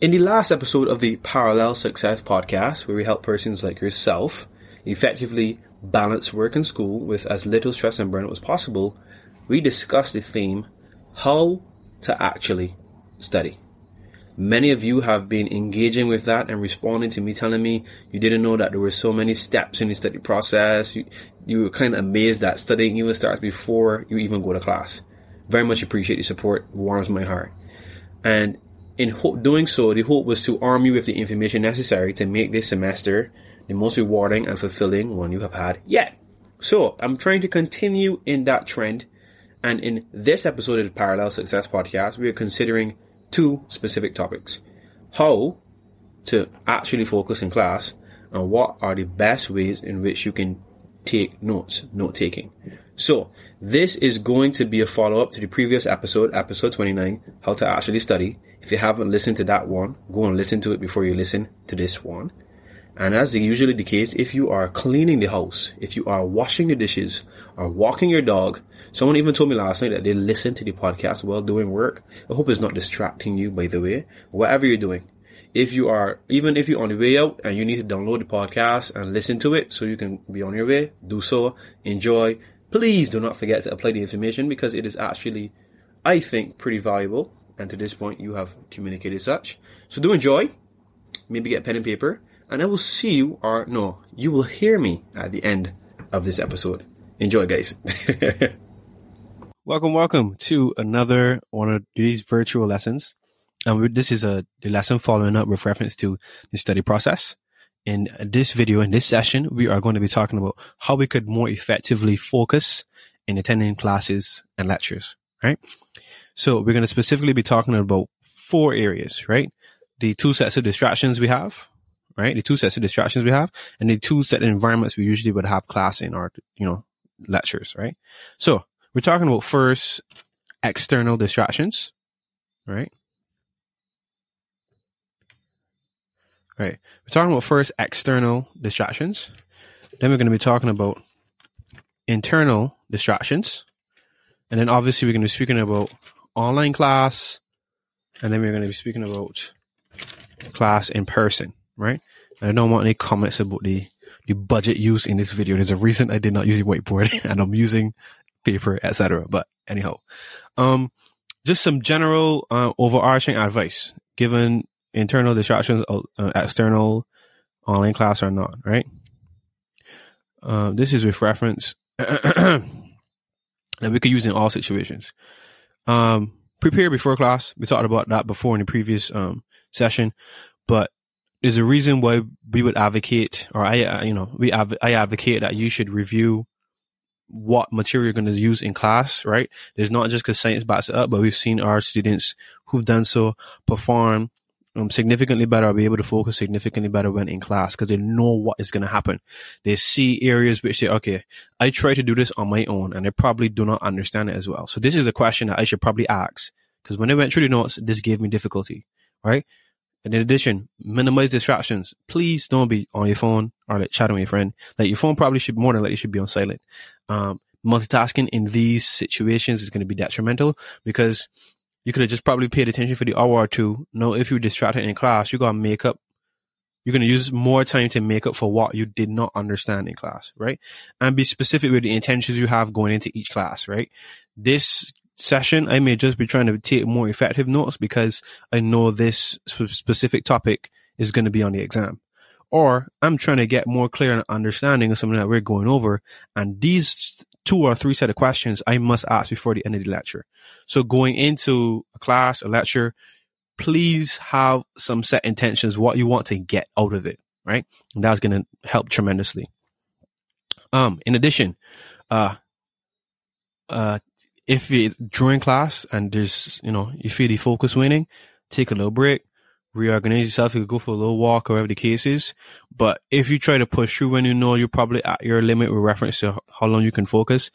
In the last episode of the Parallel Success podcast, where we help persons like yourself effectively balance work and school with as little stress and burnout as possible, we discussed the theme how to actually study. Many of you have been engaging with that and responding to me telling me you didn't know that there were so many steps in the study process. You, you were kind of amazed that studying even starts before you even go to class. Very much appreciate the support, warms my heart. And in ho- doing so, the hope was to arm you with the information necessary to make this semester the most rewarding and fulfilling one you have had yet. So I'm trying to continue in that trend. And in this episode of the Parallel Success Podcast, we are considering two specific topics. How to actually focus in class and what are the best ways in which you can take notes, note taking. So this is going to be a follow up to the previous episode, episode 29, how to actually study. If you haven't listened to that one, go and listen to it before you listen to this one. And as is usually the case, if you are cleaning the house, if you are washing the dishes or walking your dog, someone even told me last night that they listen to the podcast while doing work. I hope it's not distracting you, by the way. Whatever you're doing. If you are, even if you're on the way out and you need to download the podcast and listen to it so you can be on your way, do so. Enjoy. Please do not forget to apply the information because it is actually, I think, pretty valuable. And to this point, you have communicated such. So do enjoy. Maybe get pen and paper and I will see you, or no, you will hear me at the end of this episode. Enjoy, guys. welcome, welcome to another one of these virtual lessons. And this is a the lesson following up with reference to the study process. In this video, in this session, we are going to be talking about how we could more effectively focus in attending classes and lectures, right? So we're going to specifically be talking about four areas, right? The two sets of distractions we have, right? The two sets of distractions we have and the two set of environments we usually would have class in our, you know, lectures, right? So we're talking about first external distractions, right? Right. We're talking about first external distractions. Then we're going to be talking about internal distractions. And then obviously we're going to be speaking about online class. And then we're going to be speaking about class in person right? And I don't want any comments about the, the budget used in this video. There's a reason I did not use a whiteboard and I'm using paper, etc. But anyhow, um, just some general, uh, overarching advice given internal distractions, uh, external online class or not, right? Um, this is with reference that we could use in all situations. Um, prepare before class. We talked about that before in the previous um, session, but there's a reason why we would advocate, or I, uh, you know, we I advocate that you should review what material you're going to use in class, right? There's not just because science backs it up, but we've seen our students who've done so perform um, significantly better I'll be able to focus significantly better when in class because they know what is going to happen. They see areas which say, okay, I try to do this on my own and they probably do not understand it as well. So this is a question that I should probably ask because when I went through the notes, this gave me difficulty, right? And in addition, minimize distractions. Please don't be on your phone or like chatting with your friend. Like your phone probably should more than likely should be on silent. Um, multitasking in these situations is going to be detrimental because you could have just probably paid attention for the hour or two. No, if you're distracted in class, you're to make up. You're to use more time to make up for what you did not understand in class, right? And be specific with the intentions you have going into each class, right? This session, I may just be trying to take more effective notes because I know this specific topic is going to be on the exam. Or I'm trying to get more clear understanding of something that we're going over. And these two or three set of questions I must ask before the end of the lecture. So going into a class, a lecture, please have some set intentions, what you want to get out of it, right? And that's going to help tremendously. Um, in addition, uh, uh, if it's during class and there's, you know, you feel the focus waning, take a little break, reorganize yourself. You could go for a little walk or whatever the case is. But if you try to push through when you know you're probably at your limit with reference to how long you can focus,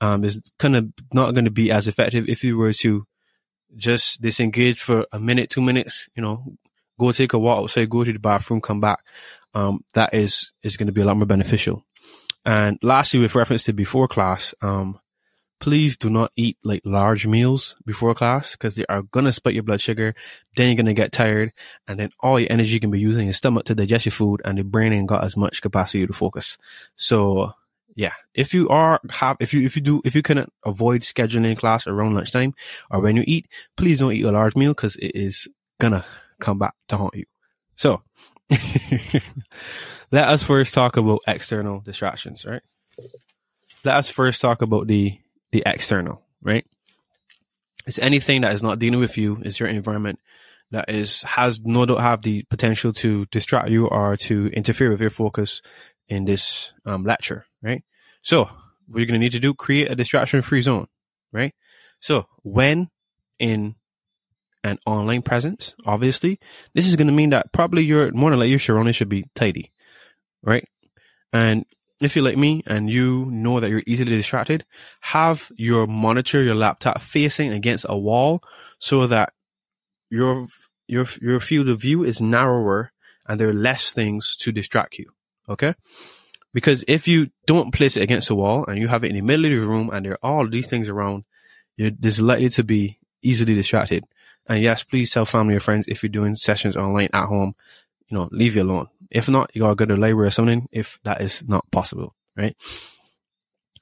um, it's kind of not going to be as effective if you were to just disengage for a minute, two minutes, you know, go take a walk outside, go to the bathroom, come back. Um, that is, is going to be a lot more beneficial. And lastly, with reference to before class, um, please do not eat like large meals before class because they are gonna spike your blood sugar. Then you're gonna get tired, and then all your energy can be used in your stomach to digest your food, and the brain ain't got as much capacity to focus. So yeah, if you are have if you if you do if you can avoid scheduling class around lunchtime or when you eat, please don't eat a large meal because it is gonna come back to haunt you. So let us first talk about external distractions, right? Let us first talk about the the external, right? It's anything that is not dealing with you, is your environment that is has no doubt have the potential to distract you or to interfere with your focus in this um, lecture, right? So what you're to need to do, create a distraction free zone, right? So when in an online presence, obviously, this is to mean that probably your more than likely your surroundings should be tidy, right? And if you're like me and you know that you're easily distracted, have your monitor, your laptop facing against a wall so that your your your field of view is narrower and there are less things to distract you. Okay? Because if you don't place it against the wall and you have it in the middle of the room and there are all these things around, you're this likely to be easily distracted. And yes, please tell family or friends if you're doing sessions online at home, you know, leave you alone. If not, you gotta go to library or something if that is not possible, right?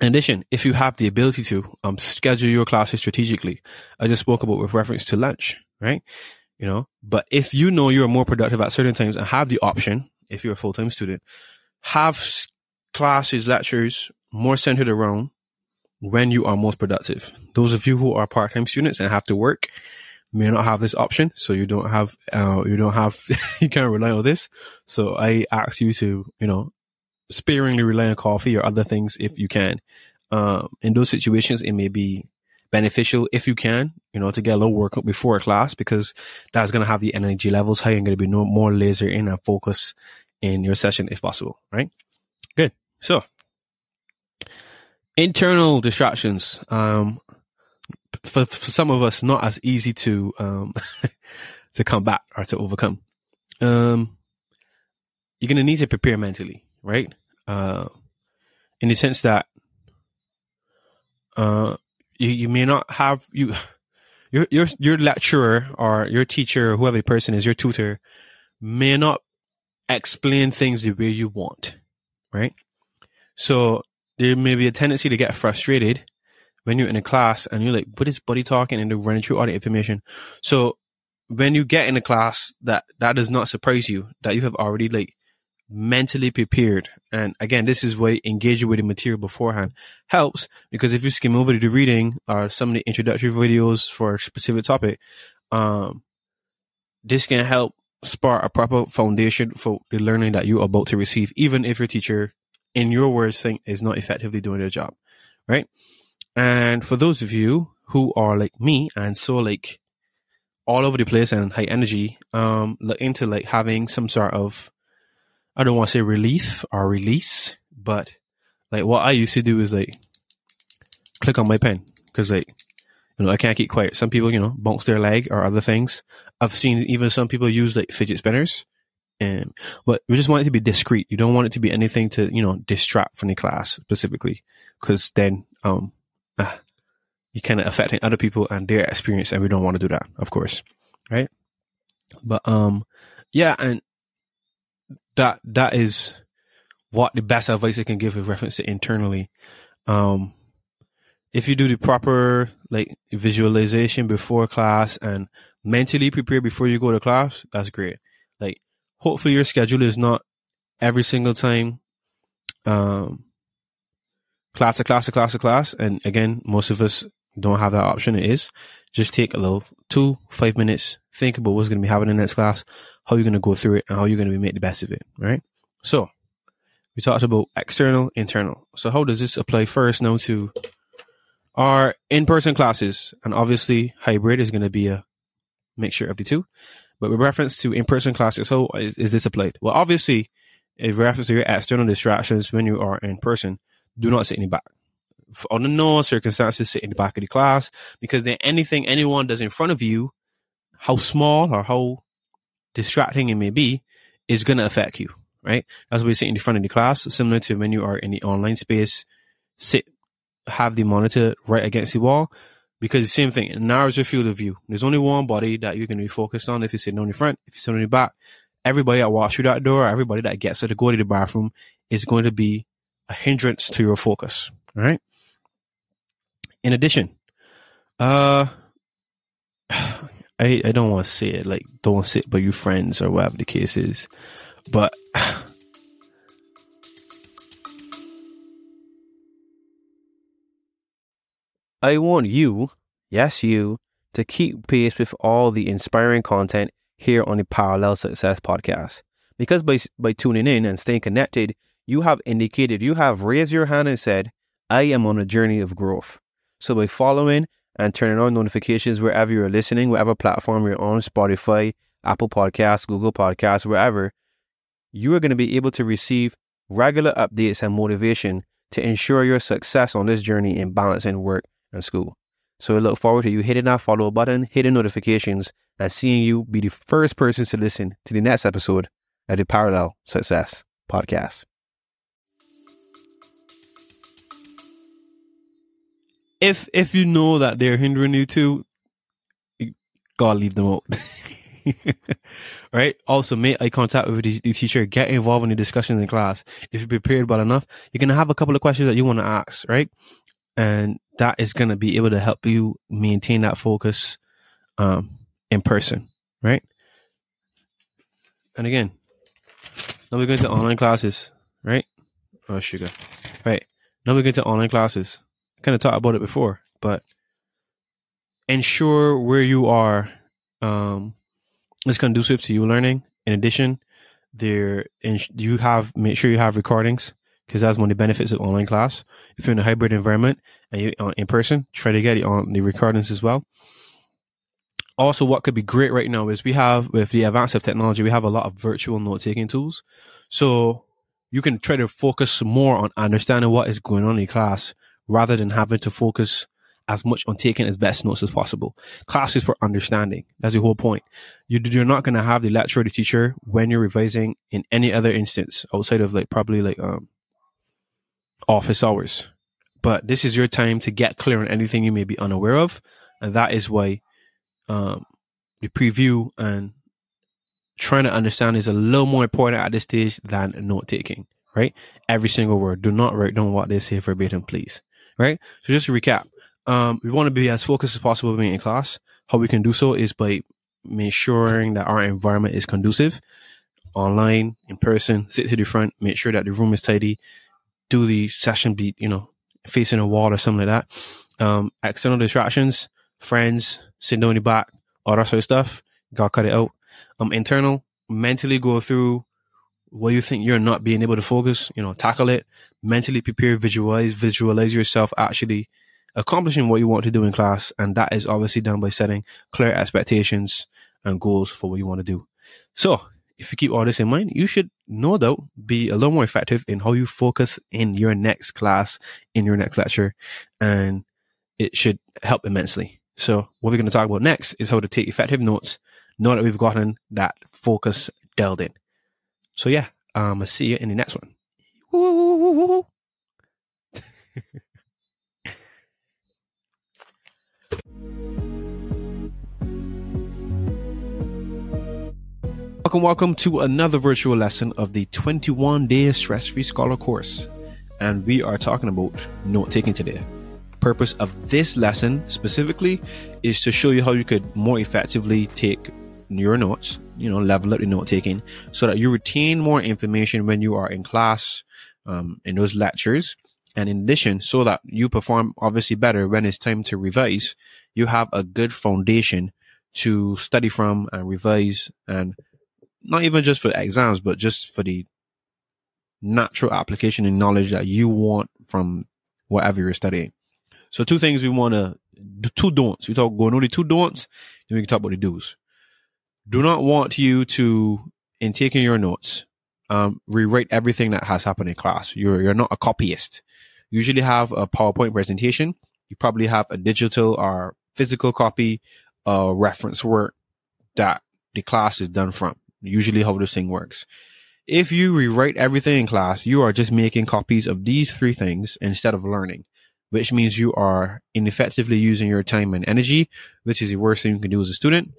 In addition, if you have the ability to um, schedule your classes strategically, I just spoke about with reference to lunch, right? You know, but if you know you're more productive at certain times and have the option, if you're a full time student, have classes, lectures more centered around when you are most productive. Those of you who are part time students and have to work, may not have this option. So you don't have, uh, you don't have, you can't rely on this. So I ask you to, you know, sparingly rely on coffee or other things if you can. Um, in those situations, it may be beneficial if you can, you know, to get a little workout before a class because that's going to have the energy levels high and going to be no more laser in and focus in your session if possible, right? Good. So internal distractions. Um, for, for some of us not as easy to um to combat or to overcome. Um, you're gonna need to prepare mentally, right? Uh, in the sense that uh, you you may not have you your your your lecturer or your teacher or whoever the person is, your tutor may not explain things the way you want, right? So there may be a tendency to get frustrated when you're in a class and you're like, what is buddy talking and they're running through all the information. So when you get in a class that that does not surprise you, that you have already like mentally prepared. And again, this is why engaging with the material beforehand helps because if you skim over the reading or some of the introductory videos for a specific topic, um, this can help spark a proper foundation for the learning that you're about to receive, even if your teacher, in your words, think is not effectively doing their job, right? And for those of you who are like me and so like all over the place and high energy, um, into like having some sort of, I don't want to say relief or release, but like what I used to do is like click on my pen because like, you know, I can't keep quiet. Some people, you know, bounce their leg or other things. I've seen even some people use like fidget spinners. And, but we just want it to be discreet. You don't want it to be anything to, you know, distract from the class specifically. Cause then, um, uh, you kind of affecting other people and their experience, and we don't want to do that, of course, right? But um, yeah, and that that is what the best advice I can give with reference to internally. Um, if you do the proper like visualization before class and mentally prepare before you go to class, that's great. Like, hopefully your schedule is not every single time um class to class to class to class. And again, most of us don't have that option. It is just take a little two, five minutes, think about what's going to be happening in the next class, how you're going to go through it and how you're going to make the best of it. Right. So we talked about external, internal. So how does this apply first now to our in-person classes? And obviously hybrid is going to be a mixture of the two. But with reference to in-person classes, how is, is this applied? Well, obviously, in reference to your external distractions when you are in person, do not sit in the back. Under no circumstances, sit in the back of the class because then anything anyone does in front of you, how small or how distracting it may be, is going to affect you, right? That's why you sit in the front of the class, similar to when you are in the online space, sit have the monitor right against the wall because the same thing, it narrows your field of view. There's only one body that you're going to be focused on if you're sitting on the front, if you're sitting on the back. Everybody that walks through that door, everybody that gets to go to the bathroom is going to be a hindrance to your focus. All right. In addition, uh, I I don't want to say it like don't sit by your friends or whatever the case is, but I want you, yes, you, to keep pace with all the inspiring content here on the Parallel Success podcast. Because by, by tuning in and staying connected, you have indicated, you have raised your hand and said, I am on a journey of growth. So by following and turning on notifications wherever you're listening, whatever platform you're on, Spotify, Apple Podcasts, Google Podcasts, wherever, you are going to be able to receive regular updates and motivation to ensure your success on this journey in balancing work and school. So I look forward to you hitting that follow button, hitting notifications, and seeing you be the first person to listen to the next episode of the Parallel Success Podcast. If if you know that they're hindering you too, you gotta leave them out. right? Also, make eye contact with the, teacher. Get involved in the discussion in class. If you're prepared well enough, you're gonna have a couple of questions that you want to ask, right? and that is to be able to help you maintain that focus um, in person, right? And again, now we're going to online classes, right? Oh, sugar, right? Now we're going to online classes. Kind of talked about it before, but ensure where you are um, is conducive to you learning. In addition, there you have make sure you have recordings because that's one of the benefits of online class. If you're in a hybrid environment and you're uh, in person, try to get it on the recordings as well. Also, what could be great right now is we have, with the advance of technology, we have a lot of virtual note taking tools. So you can try to focus more on understanding what is going on in class rather than having to focus as much on taking as best notes as possible. Class is for understanding. That's the whole point. You, you're not going to have the lecturer or the teacher when you're revising in any other instance outside of like probably like, um, office hours. But this is your time to get clear on anything you may be unaware of. And that is why um, the preview and trying to understand is a little more important at this stage than note taking, right? Every single word. Do not write down what they say verbatim, please. Right? So just to recap, um, we want to be as focused as possible being in class. How we can do so is by ensuring that our environment is conducive, online, in person, sit to the front, make sure that the room is tidy, do the session be, you know, facing a wall or something like that. Um, external distractions, friends, sitting on the back, all that sort of stuff. Gotta cut it out. Um, internal, mentally go through what you think you're not being able to focus, you know, tackle it, mentally prepare, visualize, visualize yourself actually accomplishing what you want to do in class. And that is obviously done by setting clear expectations and goals for what you want to do. So if you keep all this in mind, you should no doubt be a little more effective in how you focus in your next class, in your next lecture, and it should help immensely. So what we're going to talk about next is how to take effective notes now that we've gotten that focus dialed in. So yeah, um, I'll see you in the next one. Welcome, welcome to another virtual lesson of the 21 day stress free scholar course. And we are talking about note taking today. Purpose of this lesson specifically is to show you how you could more effectively take your notes, you know, level up your note taking so that you retain more information when you are in class, um, in those lectures. And in addition, so that you perform obviously better when it's time to revise, you have a good foundation to study from and revise and not even just for exams, but just for the natural application and knowledge that you want from whatever you're studying. So two things we want to, two don'ts. We talk going only two don'ts, then we can talk about the do's. Do not want you to, in taking your notes, um, rewrite everything that has happened in class. You're, you're not a copyist. You usually have a PowerPoint presentation. You probably have a digital or physical copy, uh, reference work that the class is done from usually how this thing works. If you rewrite everything in class, you are just making copies of these three things instead of learning. which means you are ineffectively using your time and energy, which is the worst thing you can do as a student.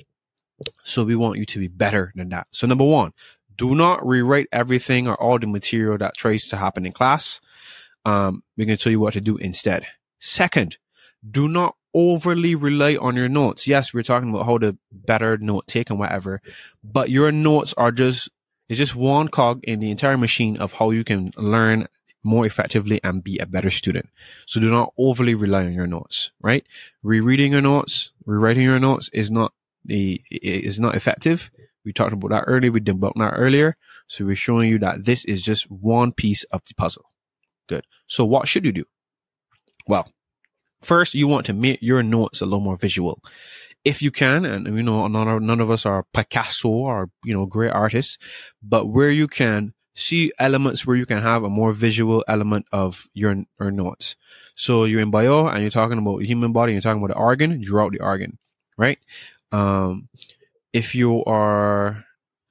So we want you to be better than that. So number one, do not rewrite everything or all the material that tries to happen in class. Um, we're going to tell you what to do instead. Second, do not overly rely on your notes. Yes, we're talking about how to better note take and whatever, but your notes are just, it's just one cog in the entire machine of how you can learn more effectively and be a better student. So do not overly rely on your notes, right? Rereading your notes, rewriting your notes is not the, is not effective. We talked about that earlier. We debunked that earlier. So we're showing you that this is just one piece of the puzzle. Good. So what should you do? Well, first you want to make your notes a little more visual. If you can, and you know, none of, none of us are Picasso or, you know, great artists, but where you can, see elements where you can have a more visual element of your, your notes. So you're in bio and you're talking about the human body, you're talking about the organ, draw out the organ, right? Um, if you are,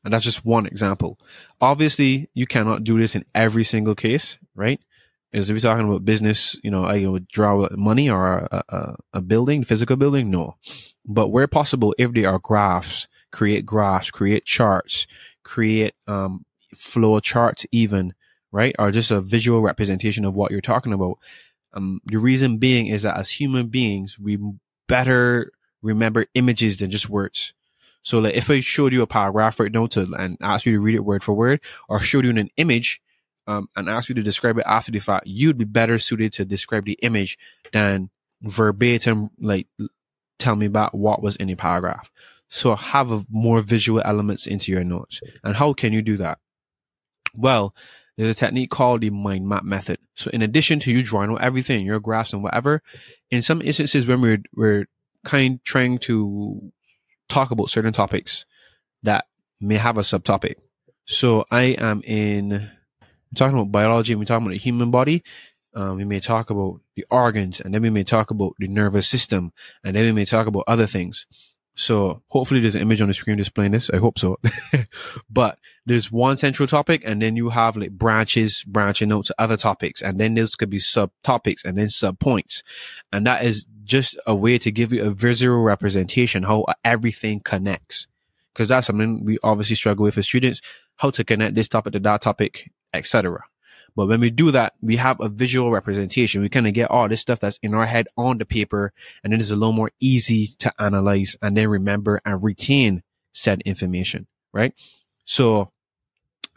and that's just one example. Obviously, you cannot do this in every single case, right? Is if you're talking about business, you know, I would draw money or a, a, a building, physical building, no. But where possible, if there are graphs, create graphs, create charts, create um, flow charts even, right? Or just a visual representation of what you're talking about. Um, the reason being is that as human beings, we better remember images than just words. So like if I showed you a paragraph right now to and asked you to read it word for word, or showed you an image, um, and asked you to describe it after the fact, you'd be better suited to describe the image than verbatim, like tell me about what was in the paragraph. So have a more visual elements into your notes. And how can you do that? Well, there's a technique called the mind map method. So in addition to you drawing everything, your graphs and whatever, in some instances when we're, we're kind trying to talk about certain topics that may have a subtopic. So I am in talking about biology and we're talking about the human body. Um, we may talk about the organs and then we may talk about the nervous system and then we may talk about other things. So hopefully there's an image on the screen displaying this. I hope so. but there's one central topic and then you have like branches branching out to other topics and then those could be subtopics and then sub points. And that is just a way to give you a visual representation how everything connects. Cause that's something we obviously struggle with as students, how to connect this topic to that topic, etc. But when we do that, we have a visual representation. We kind of get all this stuff that's in our head on the paper. And then it's a little more easy to analyze and then remember and retain said information, right? So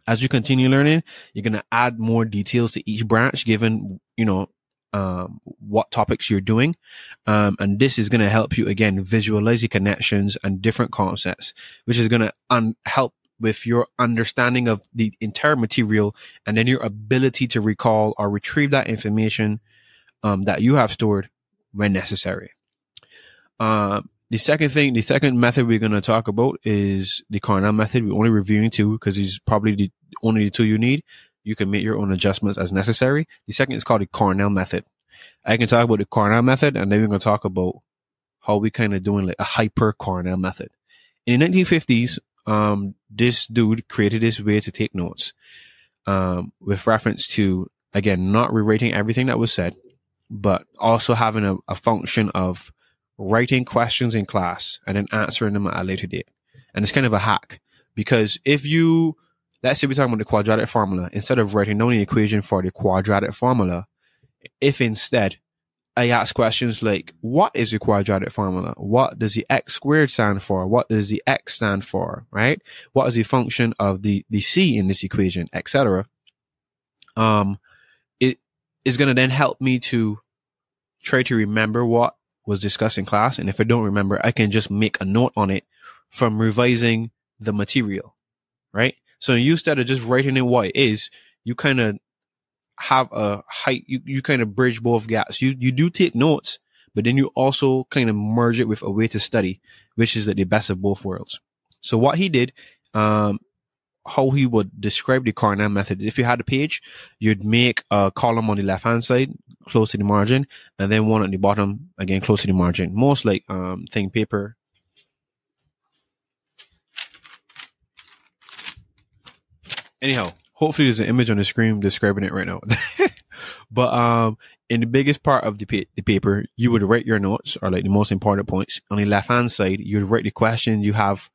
as you continue learning, you're going to add more details to each branch given, you know, um, what topics you're doing. Um, and this is going to help you again visualize the connections and different concepts, which is going to un- help with your understanding of the entire material and then your ability to recall or retrieve that information um, that you have stored when necessary. Um, the second thing, the second method we're going to talk about is the Cornell method. We're only reviewing two because it's probably the only the two you need. You can make your own adjustments as necessary. The second is called the Cornell method. I can talk about the Cornell method and then we're going to talk about how we kind of doing like a hyper Cornell method. In the 1950s, um, this dude created this way to take notes, um, with reference to, again, not rewriting everything that was said, but also having a, a function of writing questions in class and then answering them at a later date. And it's kind of a hack because if you, let's say we're talking about the quadratic formula, instead of writing down the equation for the quadratic formula, if instead I ask questions like, what is the quadratic formula? What does the x squared stand for? What does the x stand for? Right? What is the function of the, the c in this equation, etc. Um, it is going to then help me to try to remember what was discussed in class. And if I don't remember, I can just make a note on it from revising the material. Right? So instead of just writing in what it is, you kind of have a height, you, you kind of bridge both gaps. You, you do take notes, but then you also kind of merge it with a way to study, which is the best of both worlds. So what he did, um, how he would describe the Cornell method. If you had a page, you'd make a column on the left hand side, close to the margin, and then one on the bottom, again, close to the margin. Most like, um, thing paper. Anyhow, hopefully there's an image on the screen describing it right now. but um, in the biggest part of the, pa- the paper, you would write your notes or like the most important points. On the left hand side, you'd write the questions you have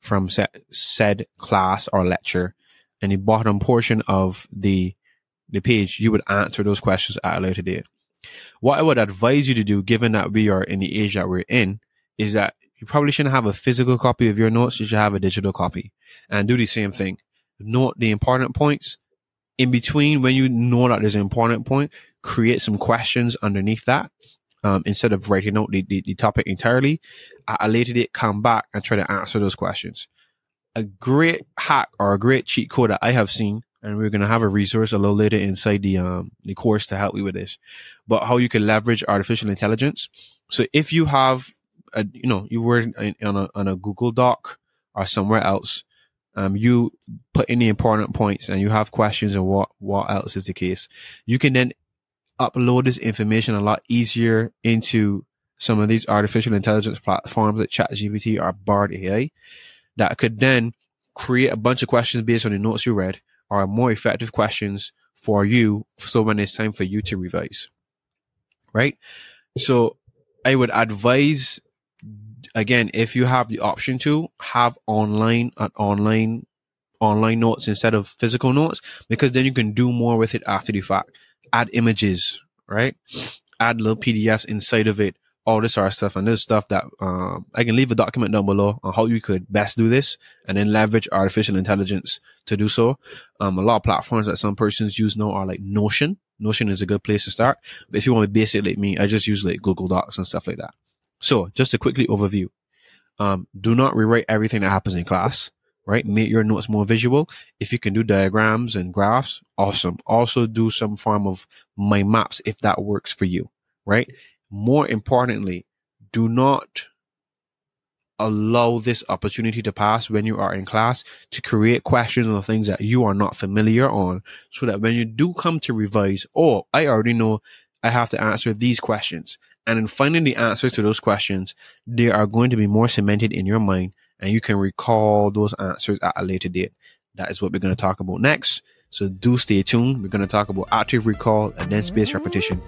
from set, said class or lecture. And the bottom portion of the the page, you would answer those questions at a later date. What I would advise you to do, given that we are in the age that we're in, is that you probably shouldn't have a physical copy of your notes. You should have a digital copy and do the same thing. Note the important points. In between, when you know that there's an important point, create some questions underneath that. Um, instead of writing out the, the, the topic entirely, at a later date, come back and try to answer those questions. A great hack or a great cheat code that I have seen and we're going to have a resource a little later inside the um the course to help you with this but how you can leverage artificial intelligence so if you have a, you know you were on a on a google doc or somewhere else um you put in the important points and you have questions and what what else is the case you can then upload this information a lot easier into some of these artificial intelligence platforms like ChatGPT or Bard AI that could then create a bunch of questions based on the notes you read are more effective questions for you. So when it's time for you to revise, right? So I would advise again, if you have the option to have online uh, online online notes instead of physical notes, because then you can do more with it after the fact. Add images, right? Add little PDFs inside of it all this sort of stuff. And this stuff that um, I can leave a document down below on how you could best do this and then leverage artificial intelligence to do so. Um, a lot of platforms that some persons use now are like Notion. Notion is a good place to start. But if you want to be basic like me, I just use like Google Docs and stuff like that. So just to quickly overview, um, do not rewrite everything that happens in class, right? Make your notes more visual. If you can do diagrams and graphs, awesome. Also do some form of mind maps if that works for you, right? more importantly, do not allow this opportunity to pass when you are in class to create questions on things that you are not familiar on so that when you do come to revise, oh, I already know I have to answer these questions. And in finding the answers to those questions, they are going to be more cemented in your mind and you can recall those answers at a later date. That is what we're going to talk about next. So do stay tuned. We're going to talk about active recall and then spaced repetition.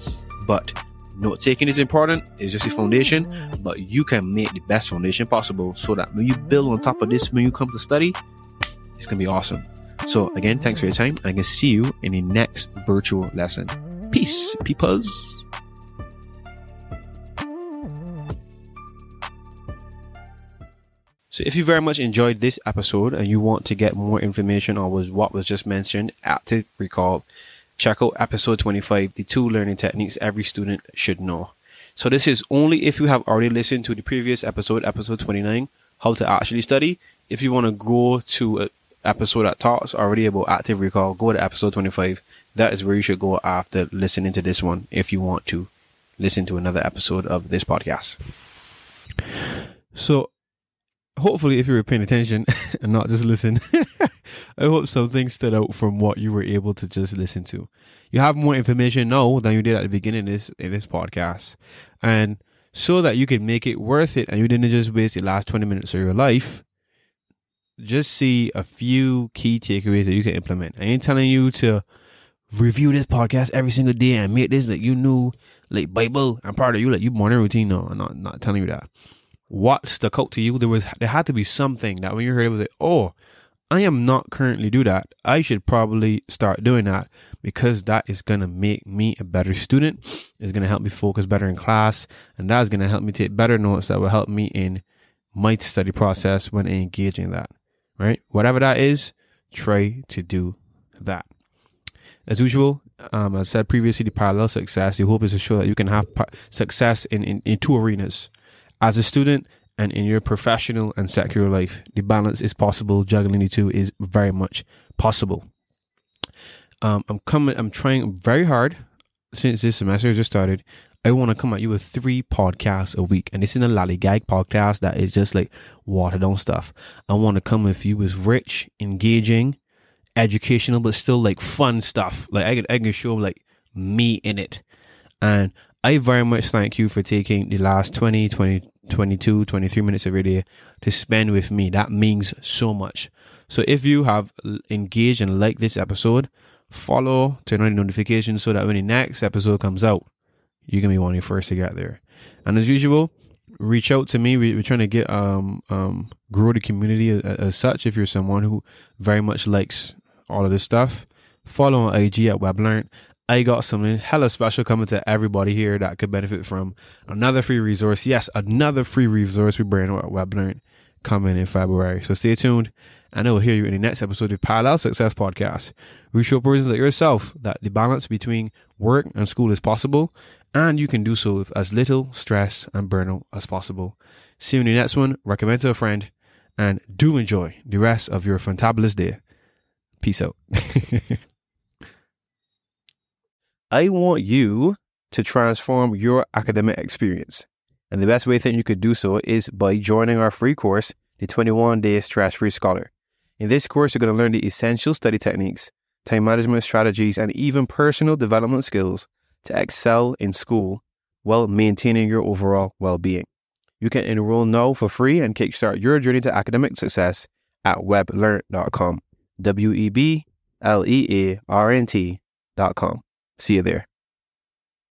But Note taking is important, it's just a foundation, but you can make the best foundation possible so that when you build on top of this, when you come to study, it's gonna be awesome. So, again, thanks for your time. I can see you in the next virtual lesson. Peace, peepers. So if you very much enjoyed this episode and you want to get more information on what was just mentioned, active recall, check out episode 25, the two learning techniques every student should know. So this is only if you have already listened to the previous episode, episode 29, how to actually study. If you want to go to an episode that talks already about active recall, go to episode 25. That is where you should go after listening to this one if you want to listen to another episode of this podcast. So hopefully if you were paying attention and not just listen, I hope something stood out from what you were able to just listen to. You have more information now than you did at the beginning of this in this podcast. And so that you can make it worth it and you didn't just waste the last 20 minutes of your life, just see a few key takeaways that you can implement. I ain't telling you to review this podcast every single day and make this like you knew like Bible and part of you like you morning routine. No, I'm not not telling you that what stuck out to you. There was there had to be something that when you heard it was like, oh, I am not currently do that. I should probably start doing that because that is gonna make me a better student. It's gonna help me focus better in class, and that's gonna help me take better notes that will help me in my study process when engaging that. Right, whatever that is, try to do that. As usual, um, I said previously, the parallel success. The hope is to show that you can have success in, in, in two arenas as a student and in your professional and secular life. The balance is possible. Juggling the two is very much possible. Um, I'm coming. I'm trying very hard since this semester just started. I want to come at you with three podcasts a week, and this is a lollygag podcast that is just like watered down stuff. I want to come with you with rich, engaging, educational, but still like fun stuff. Like I can, I can show like me in it, and I very much thank you for taking the last 20, 20, 22, 23 minutes every day to spend with me. That means so much. So if you have engaged and liked this episode, follow, turn on the notifications so that when the next episode comes out, you can be one of the first to get there. And as usual, reach out to me. We, are trying to get um um grow the community as, as, such. If you're someone who very much likes all of this stuff, follow on IG at WebLearn. I got something hella special coming to everybody here that could benefit from another free resource. Yes, another free resource we at WebLearn coming in February. So stay tuned and I will hear you in the next episode of Parallel Success Podcast. We show persons like yourself that the balance between work and school is possible and you can do so with as little stress and burnout as possible. See you in the next one. Recommend to a friend and do enjoy the rest of your fantabulous day. Peace out. I want you to transform your academic experience. And the best way that you could do so is by joining our free course, the 21 Day Stress Free Scholar. In this course, you're going to learn the essential study techniques, time management strategies, and even personal development skills to excel in school while maintaining your overall well being. You can enroll now for free and kickstart your journey to academic success at weblearn.com. W E B L E A R N T.com. See you there.